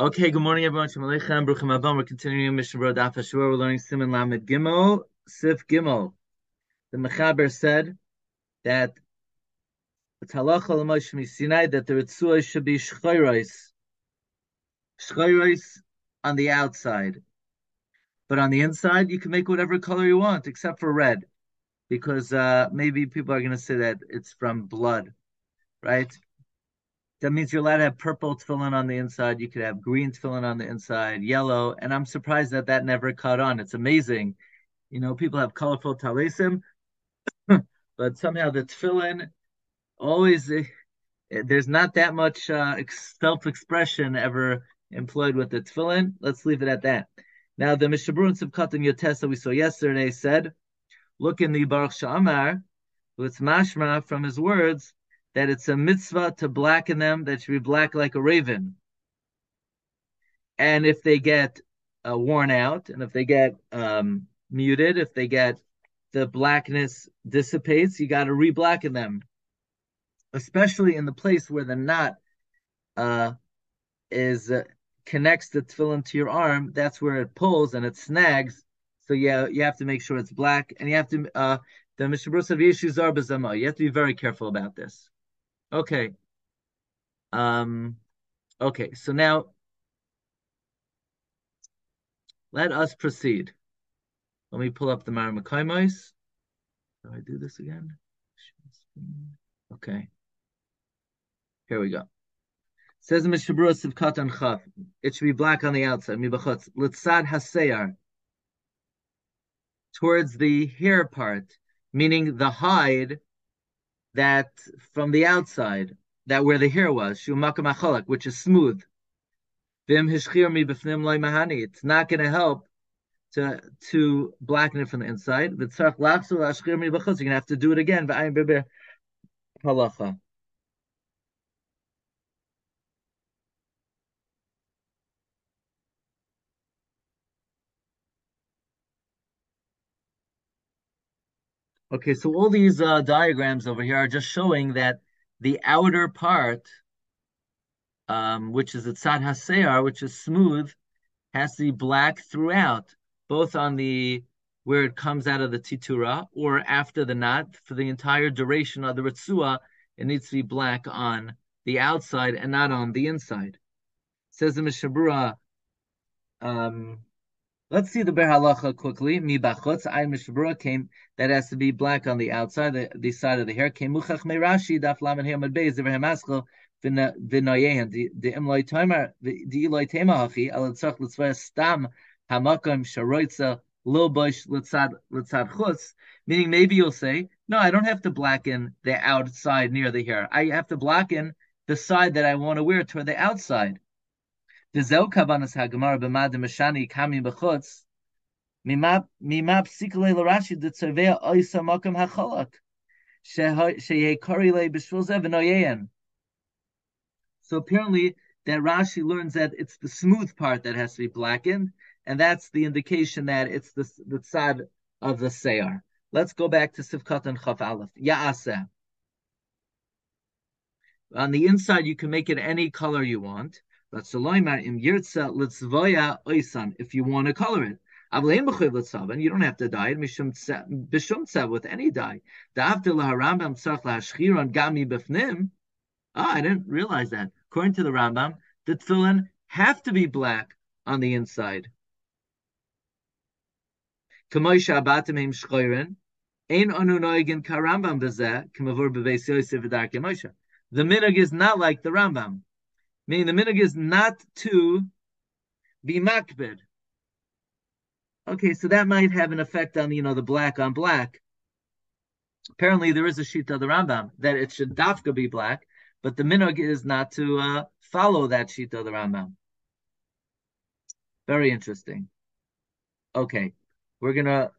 Okay, good morning, everyone. Shalom Aleichem, Bruchim Abom. We're continuing Mishnah Berurah Daf. We're learning Siman Lamed Gimel, Sif Gimel. The Mechaber said that Sinai that the Ritzua should be shchoiros, shchoiros on the outside, but on the inside you can make whatever color you want except for red, because uh, maybe people are going to say that it's from blood, right? That means you're allowed to have purple tefillin on the inside. You could have green tefillin on the inside, yellow. And I'm surprised that that never caught on. It's amazing. You know, people have colorful talisim, but somehow the tefillin always, eh, there's not that much uh, self-expression ever employed with the tefillin. Let's leave it at that. Now, the Sivkat and Yotessa we saw yesterday said, look in the Baruch Sha'amar, it's mashma from his words, that it's a mitzvah to blacken them, that should be black like a raven. And if they get uh, worn out, and if they get um, muted, if they get the blackness dissipates, you got to re-blacken them, especially in the place where the knot uh, is uh, connects the tefillin to your arm. That's where it pulls and it snags. So yeah, you have to make sure it's black, and you have to uh, the mishabros of Yeshu Zarbazama. You have to be very careful about this. Okay. Um, okay, so now let us proceed. Let me pull up the Maramakoimos. Do I do this again? Okay. Here we go. says in Mishnah Berurah Sivkat and Chaf, it should be black on the outside. Mibachotz. Litzad Haseyar. Towards the hair part, meaning the hide that from the outside, that where the hair was, which is smooth. It's not going to help to to blacken it from the inside. You're going to have to do it again. Halacha. Okay, so all these uh, diagrams over here are just showing that the outer part, um, which is the tzad haseyar, which is smooth, has to be black throughout, both on the where it comes out of the titura or after the knot. For the entire duration of the ritzua, it needs to be black on the outside and not on the inside. Says the Mishnah Berurah, um, Let's see the Biur Halacha quickly. Mi bachutz ayin Mishnah Berurah came that has to be black on the outside, the, the side of the hair. Came muchach meirashi daf lamen hamad beis ziver hamaschel v'noyehan the imloy tomer the iloy tema hachi al tzach litzvah stam hamakom sharoitza lo bosh litzad litzad chutz. Meaning maybe you'll say, no, I don't have to blacken the outside near the hair. I have to blacken the side that I want to wear toward the outside. B'mad kami b'chutz mima psikale l'rashi v'noyein. So apparently that Rashi learns that it's the smooth part that has to be blackened, and that's the indication that it's the the tzad of the seyar. Let's go back to Sivkat and Chaf Aleph. Ya'aseh. On the inside, you can make it any color you want. But im oisan, if you want to color it. You don't have to dye it with any dye. gami Ah, I didn't realize that. According to the Rambam, the tefillin have to be black on the inside. The minog is not like the Rambam. Meaning the minig is not to be makbid. Okay, so that might have an effect on you know the black on black. Apparently, there is a sheet of the Rambam that it should dafka be black, but the minog is not to uh, follow that sheet of the Rambam. Very interesting. Okay, we're gonna